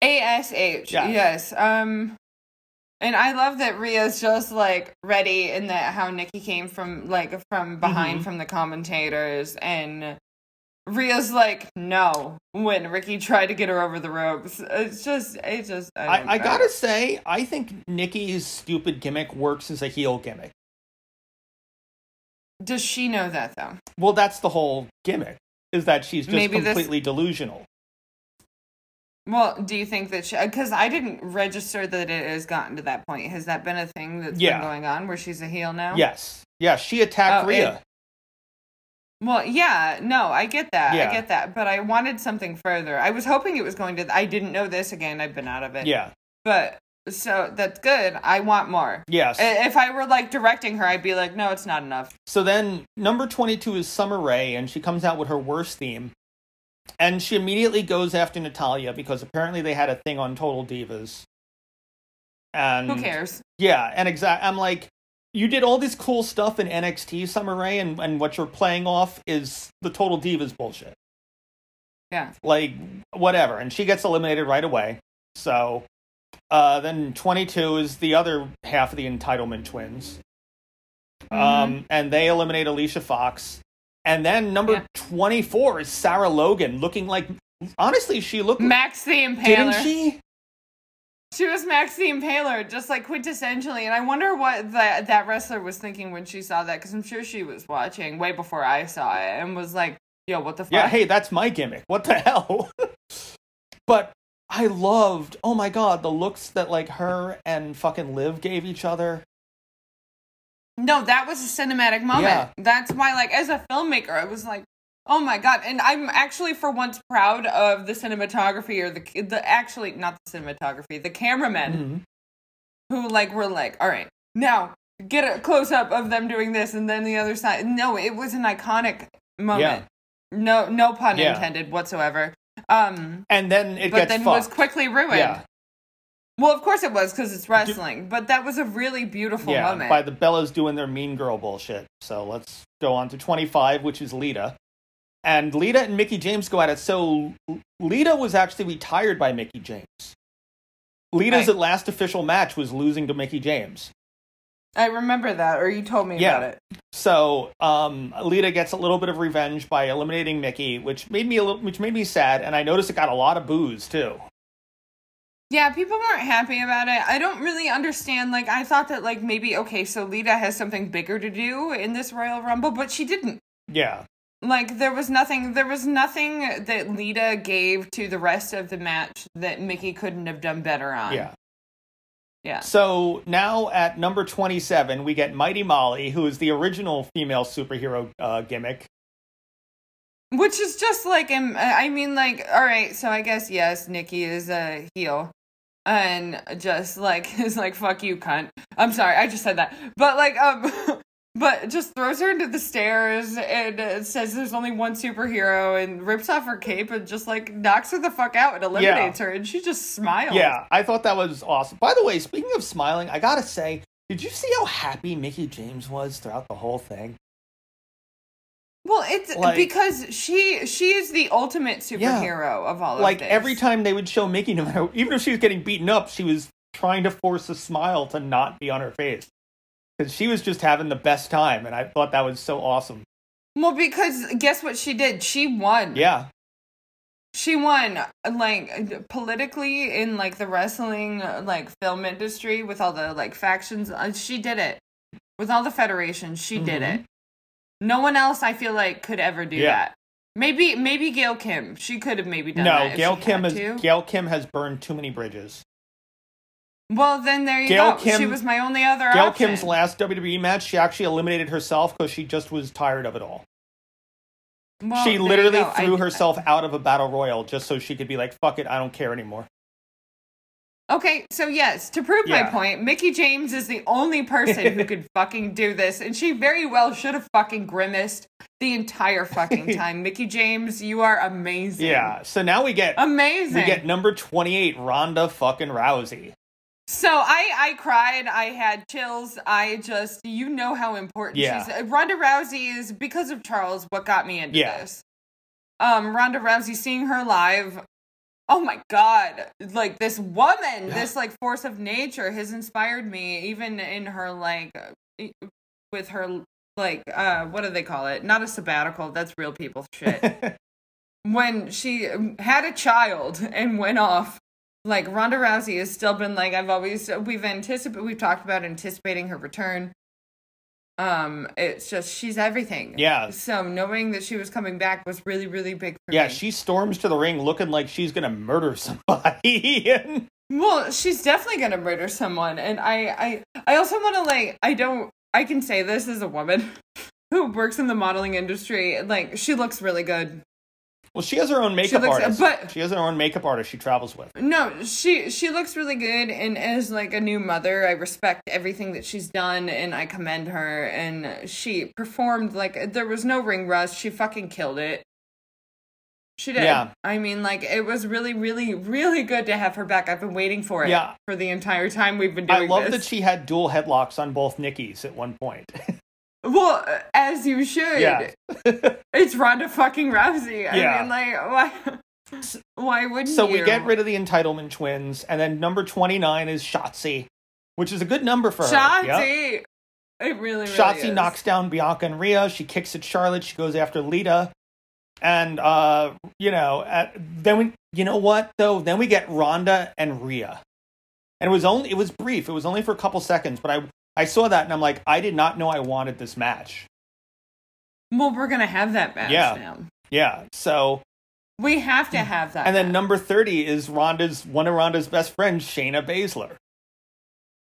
ASH. Yeah. Yes. Um and I love that Rhea's just like ready and that how Nikki came from like from behind Mhm. from the commentators and Rhea's like, no, when Ricky tried to get her over the ropes. It's just, it's just, I, I, I gotta say, I think Nikki's stupid gimmick works as a heel gimmick. Does she know that though? Well, that's the whole gimmick, is that she's just Maybe this- completely delusional. Well, do you think that she, because I didn't register that it has gotten to that point. Has that been a thing that's Yeah. been going on where she's a heel now? Yes. Yeah, she attacked Oh, Rhea. it- Well, yeah, no, I get that. Yeah. I get that. But I wanted something further. I was hoping it was going to, I didn't know this again. I've been out of it. yeah. But, so that's good. I want more. Yes. If I were like directing her, I'd be like, no, it's not enough. So then number 22 is Summer Rae, and she comes out with her worst theme. And she immediately goes after Natalya because apparently they had a thing on Total Divas. And Who cares? Yeah, and exact I'm like, you did all this cool stuff in NXT, Summer Rae, and, and what you're playing off is the Total Divas bullshit. Yeah. Like, whatever. And she gets eliminated right away. So uh, then 22 is the other half of the entitlement twins. Mm-hmm. Um, and they eliminate Alicia Fox. And then number Yeah. 24 is Sarah Logan, looking like, honestly, she looked, Maxine the Impaler. didn't she? She was Max the Impaler, just like quintessentially. And I wonder what that that wrestler was thinking when she saw that, because I'm sure she was watching way before I saw it and was like, "Yo, what the fuck?" Yeah, hey, that's my gimmick. What the hell? but I loved, oh my god, the looks that like her and fucking Liv gave each other. No, that was a cinematic moment. Yeah. That's why, like, as a filmmaker, I was like, "Oh my god!" And I'm actually, for once, proud of the cinematography or the the actually not the cinematography, the cameramen Mhm. who like were like, "All right, now get a close up of them doing this," and then the other side. No, it was an iconic moment. No, no pun Yeah. intended whatsoever. Um, And then it but then fucked. was quickly ruined. Yeah. Well, of course it was because it's wrestling, but that was a really beautiful yeah, moment. by the Bellas doing their mean girl bullshit. So let's go on to 25, which is Lita. And Lita and Mickie James go at it. So Lita was actually retired by Mickie James. Lita's Right. last official match was losing to Mickie James. I remember that, or you told me Yeah. about it. So um, Lita gets a little bit of revenge by eliminating Mickie, which made me a little, which made me sad. And I noticed it got a lot of booze too. Yeah, people weren't happy about it. I don't really understand. Like, I thought that, like, maybe, okay, so Lita has something bigger to do in this Royal Rumble, but she didn't. Yeah, Like, there was nothing, there was nothing that Lita gave to the rest of the match that Mickie couldn't have done better on. yeah. Yeah. So now at number 27, we get Mighty Molly, who is the original female superhero uh, gimmick. Which is just like, um, I mean, like, all right, so I guess, yes, Nikki is a heel. And just like, is like, fuck you, cunt. I'm sorry, I just said that. But like, um, but just throws her into the stairs and uh, says there's only one superhero and rips off her cape and just like knocks her the fuck out and eliminates her. And she just smiles. Yeah, I thought that was awesome. By the way, speaking of smiling, I gotta say, did you see how happy Mickie James was throughout the whole thing? Well, it's Like- because she she is the ultimate superhero of all like of this. every time they would show Mickie, no matter even if she was getting beaten up, she was trying to force a smile to not be on her face because she was just having the best time, and I thought that was so awesome. Well, because guess what she did? She won. Yeah, She won, like politically in like the wrestling like film industry with all the like factions. uh, She did it with all the federations. She did Mhm. it. No one else, I feel like, could ever do Yeah. that. Maybe, maybe Gail Kim. She could have maybe done no, that. if Gail Kim to. Gail Kim has burned too many bridges. Well, then there you Gail go. Kim- she was my only other Gail option. Kim's last WWE match, she actually eliminated herself because she just was tired of it all. Well, she literally go. I- threw herself out of a battle royal just so she could be like, "Fuck it, I don't care anymore." Okay, so yes, to prove my point, Mickie James is the only person who could fucking do this, and she very well should have fucking grimaced the entire fucking time. Mickie James, you are amazing. Yeah. So now we get Amazing. we get number twenty eight, Ronda fucking Rousey. so I I cried, I had chills. I just you know how important Yeah. she's Ronda Rousey is because of Charles what got me into Yeah. this. Um Ronda Rousey seeing her live Oh my god. Like this woman, Yeah. this like force of nature has inspired me even in her like with her like uh what do they call it? Not a sabbatical, that's real people shit. when she had a child and went off. Like Ronda Rousey has still been like I've always we've anticipated we've talked about anticipating her return. Um, it's just she's everything. Yeah. So knowing that she was coming back was really really big for Yeah, me. she storms to the ring looking like she's gonna murder somebody. Well, she's definitely gonna murder someone, and I, I, I also want to like, I don't, I can say this as a woman who works in the modeling industry. Like, she looks really good. Well, she has her own makeup looks- artist. but- she has her own makeup artist she travels with. No, she, she looks really good, and as like a new mother, I respect everything that she's done, and I commend her. And she performed like there was no ring rust. She fucking killed it. She did. Yeah. I mean, like it was really, really, really good to have her back. I've been waiting for it. Yeah. For the entire time we've been doing I love this. that she had dual headlocks on both Nikki's at one point. Well, as you should. Yeah. it's Ronda fucking Rousey. I Yeah. mean, like, why? Why wouldn't you? so you? we get rid of the entitlement twins, and then number twenty nine is Shotzi, which is a good number for her. Yep. It really, really Shotzi is. knocks down Bianca and Rhea. She kicks at Charlotte. She goes after Lita. And uh, you know, at, then we, you know what though? Then we get Ronda and Rhea, and it was only it was brief. It was only for a couple seconds, but I I saw that and I'm like, I did not know I wanted this match. Well, we're gonna have that match Yeah. now. Yeah. So We have to have that. and then match. number thirty is Ronda's one of Ronda's best friends, Shayna Baszler.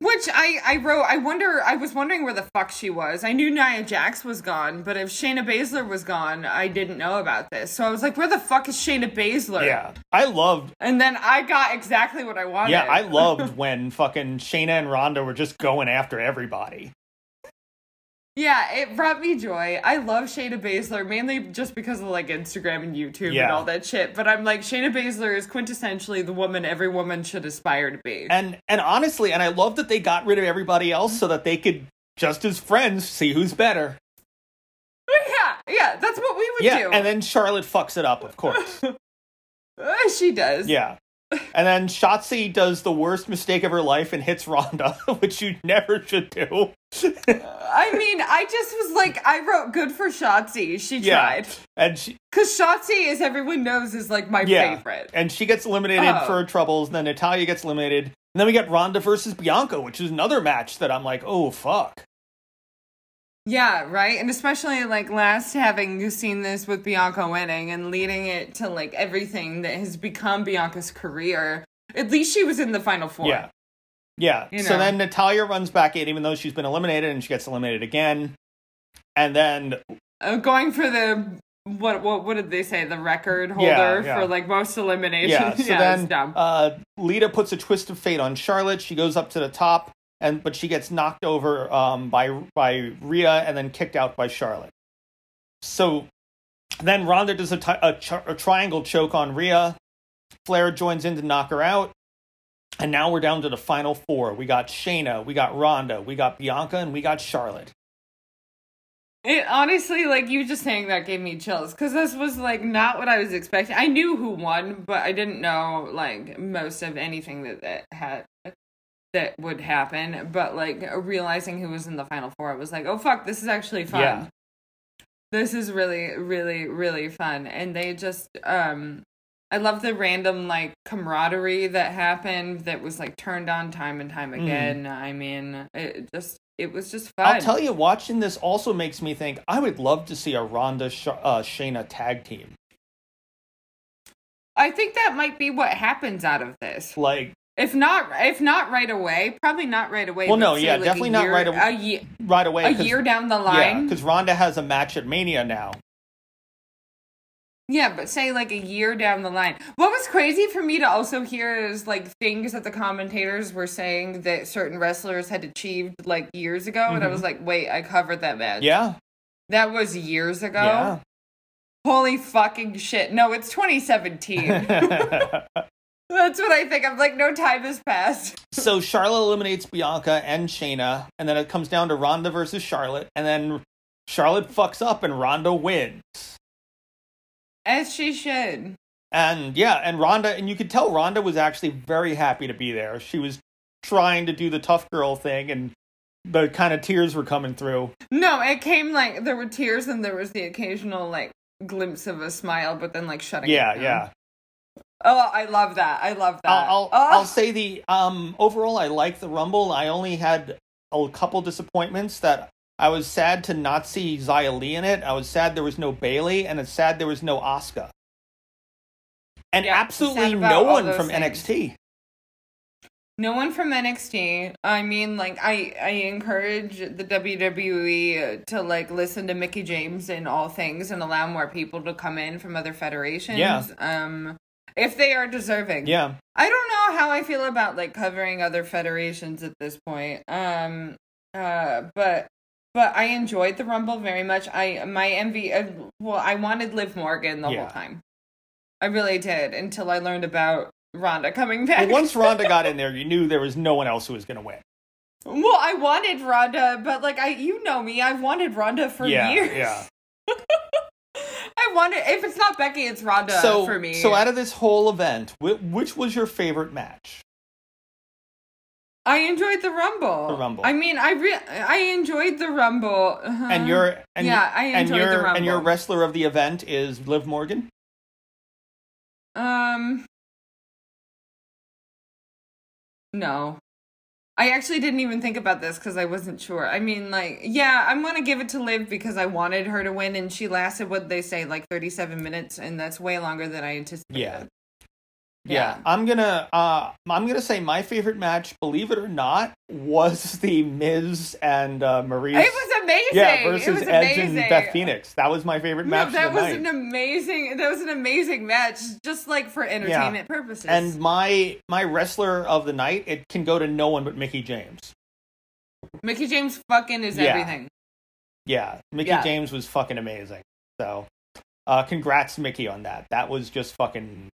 Which I I wrote. I wonder. I was wondering where the fuck she was. I knew Nia Jax was gone, but if Shayna Baszler was gone, I didn't know about this. So I was like, where the fuck is Shayna Baszler? Yeah, I loved. And then I got exactly what I wanted. Yeah, I loved when fucking Shayna and Ronda were just going after everybody. Yeah, it brought me joy. I love Shayna Baszler mainly just because of like Instagram and YouTube and all that shit. But I'm like, Shayna Baszler is quintessentially the woman every woman should aspire to be. And and honestly, and I love that they got rid of everybody else so that they could just as friends see who's better. yeah, yeah, that's what we would Yeah, do. and then Charlotte fucks it up, of course. Uh, she does. Yeah. And then Shotzi does the worst mistake of her life and hits Ronda, which you never should do. I mean, I just was like, I wrote good for Shotzi. She Yeah. tried. And she Because Shotzi, as everyone knows, is like my yeah. favorite. And she gets eliminated Oh. for her troubles, and then Natalya gets eliminated. And then we get Ronda versus Bianca, which is another match that I'm like, oh fuck. Yeah, right? And especially like last having seen this with Bianca winning and leading it to like everything that has become Bianca's career. At least she was in the final four. Yeah. Yeah. You So then Natalya runs back in, even though she's been eliminated, and she gets eliminated again. And then Uh, going for the what what what did they say? The record holder Yeah, yeah. for like most eliminations. Yeah, so it's then dumb. uh, Lita puts a twist of fate on Charlotte. She goes up to the top, and but she gets knocked over um, by by Rhea and then kicked out by Charlotte. So then Ronda does a ch- a triangle choke on Rhea. Flair joins in to knock her out. And now we're down to the final four. We got Shayna, we got Ronda, we got Bianca, and we got Charlotte. It honestly, like you just saying that gave me chills because this was like not what I was expecting. I knew who won, but I didn't know like most of anything that that had that would happen. But like realizing who was in the final four, I was like, oh fuck, this is actually fun. Yeah. This is really, really, really fun, and they just um. I love the random like camaraderie that happened that was like turned on time and time again. I mean, it just it was just fun. I'll tell you, watching this also makes me think I would love to see a Ronda Sh- uh, Shayna tag team. I think that might be what happens out of this. Like, If not, if not right away, probably not right away. Well, no, yeah, like, definitely not right away. A, ye- right away. a year down the line. because Ronda has a match at Mania now. Yeah, but say like a year down the line. What was crazy for me to also hear is like things that the commentators were saying that certain wrestlers had achieved like years ago, and I was like, wait, I covered that match. Mm-hmm. Yeah, that was years ago. yeah. Holy fucking shit! No, it's 2017. That's what I think. I'm like, no time has passed. so Charlotte eliminates Bianca and Shayna, and then it comes down to Ronda versus Charlotte, and then Charlotte fucks up and Ronda wins. As she should. And yeah, and Ronda, and you could tell Ronda was actually very happy to be there. She was trying to do the tough girl thing, and the kind of tears were coming through. No, it came like there were tears and there was the occasional like glimpse of a smile, but then like shutting. Yeah, yeah. Oh, I love that. I love that. I'll I'll, oh. I'll say the um overall I like the Rumble. I only had a couple disappointments that I was sad to not see Xia Li in it. I was sad there was no Bayley, and it's sad there was no Asuka. And Yeah, absolutely no one from things. NXT. No one from NXT. I mean, like, I I encourage the WWE to like listen to Mickie James in all things and allow more people to come in from other federations. Yeah. Um, if they are deserving. Yeah, I don't know how I feel about like covering other federations at this point. Um, uh, but but I enjoyed the Rumble very much. I my envy. Uh, well, I wanted Liv Morgan the Yeah. whole time. I really did until I learned about Ronda coming back. Well, once Ronda got in there, you knew there was no one else who was going to win. Well, I wanted Ronda, but like I, you know me, I've wanted Ronda for yeah, years. yeah. I wanted. If it's not Becky, it's Ronda so, for me. so out of this whole event, wh- which was your favorite match? I enjoyed the Rumble. The Rumble. I mean, I re- I enjoyed the Rumble. Uh-huh. And your and yeah, I enjoyed your the Rumble. and your wrestler of the event is Liv Morgan. um, no, I actually didn't even think about this because I wasn't sure. I mean, like, yeah, I'm gonna give it to Liv because I wanted her to win, and she lasted what they say like 37 minutes, and that's way longer than I anticipated. Yeah. Yeah. Yeah, I'm gonna uh I'm gonna say my favorite match, believe it or not, was the Miz and uh Maryse. It was amazing. yeah, it versus was Edge amazing. and Beth Phoenix. That was my favorite No, match that of the was night. an amazing. That was an amazing match, just like for entertainment purposes. and my my wrestler of the night, it can go to no one but Mickie James. Mickie James fucking is Yeah. everything. Yeah, Mickie Yeah. James was fucking amazing. So, uh congrats Mickie on that. That was just fucking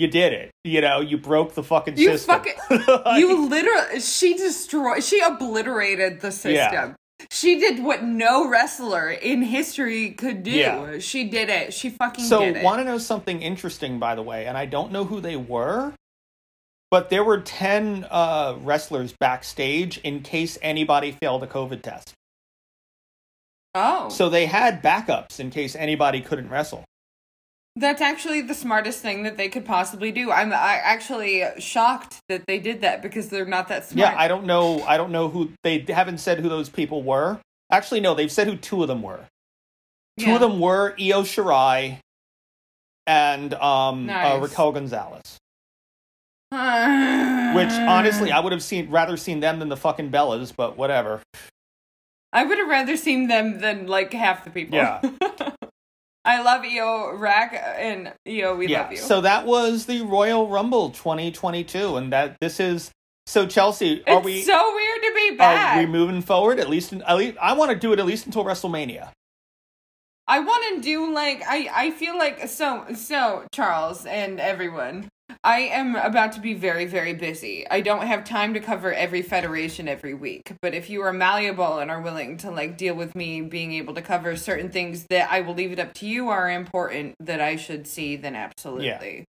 you did it. You know, you broke the fucking You system. You literally, she destroyed, she obliterated the system. Yeah. She did what no wrestler in history could do. Yeah. She did it. She fucking So, did it. want to know something interesting, by the way, and I don't know who they were, but there were 10 uh, wrestlers backstage in case anybody failed a COVID test. oh, So, they had backups in case anybody couldn't wrestle. That's actually the smartest thing that they could possibly do. I'm I actually shocked that they did that because they're not that smart. Yeah, I don't know. I don't know who they haven't said who those people were. Actually, no, they've said who two of them were. Two Yeah. of them were Io Shirai and um, uh, Raquel Gonzalez. Which Which honestly, I would have seen rather seen them than the fucking Bellas, but whatever. I would have rather seen them than like half the people. Yeah. I love Io Rack and Io, we yeah. love you. So that was the Royal Rumble 2022, and that this is so Chelsea. Are it's we so weird to be back. are we moving forward? At least, at least I want to do it at least until WrestleMania. I want to do like I I feel like so so Charles and everyone. I am about to be very very busy. I don't have time to cover every federation every week. But if you are malleable and are willing to like deal with me being able to cover certain things that I will leave it up to you are important that I should see, then absolutely. Yeah.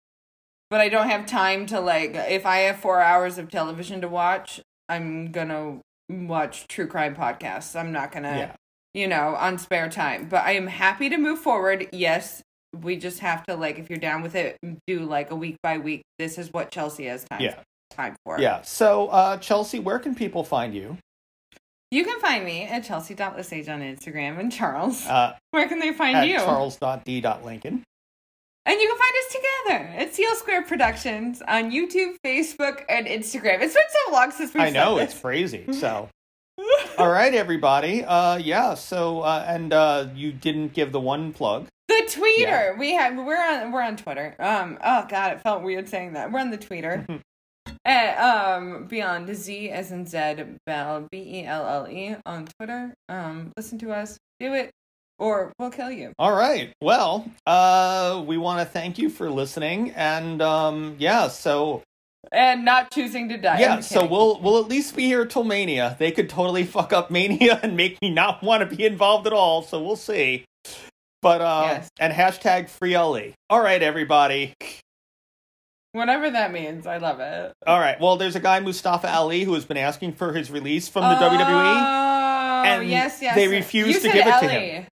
But I don't have time to like if I have 4 hours of television to watch, I'm going to watch true crime podcasts. I'm not going to Yeah. you know, on spare time. But I am happy to move forward. Yes, we just have to like if you're down with it, do like a week by week. This is what Chelsea has time Yeah. time for. Yeah. So uh, Chelsea, where can people find you? You can find me at Chelsea.lesage on Instagram and Charles. Uh, Where can they find at you? charles.d.lincoln. And you can find us together at Seal Square Productions on YouTube, Facebook, and Instagram. It's been so long since we've I know it's crazy. So, all right, everybody. Uh, yeah. So, uh, and uh, you didn't give the one plug. The tweeter. We have we're on we're on Twitter. Um oh god, it felt weird saying that. We're on the tweeter. At, um beyond Z as in Zed Bell B E L L E on Twitter. Um listen to us. Do it or we'll kill you. All right. Well, uh, we want to thank you for listening, and um, yeah. So And not choosing to die. yeah. So we'll we'll at least be here till Mania. They could totally fuck up Mania and make me not want to be involved at all. So we'll see. But uh, Yes. and hashtag free Ali. All right, everybody. whatever that means. I love it. All right. Well, there's a guy Mustafa Ali who has been asking for his release from the oh, WWE. and yes, yes. they refuse to give it to him.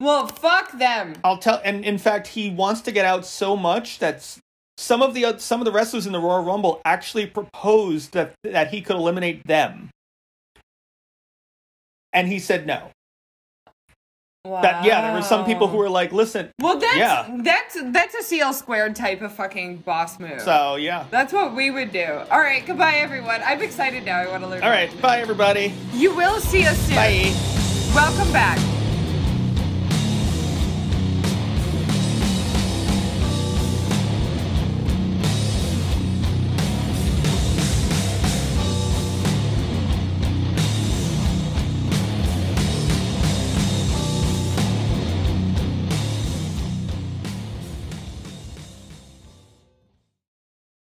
Well, fuck them. I'll tell. And in fact, he wants to get out so much that some of the some of the wrestlers in the Royal Rumble actually proposed that that he could eliminate them, and he said no. Wow. That yeah, there were some people who were like, "Listen." Well, that's Yeah. that's that's a CL squared type of fucking boss move. So yeah. That's what we would do. All right, goodbye, everyone. I'm excited now. I want to learn. All right. Bye, everybody. You will see us soon. Bye. Welcome back.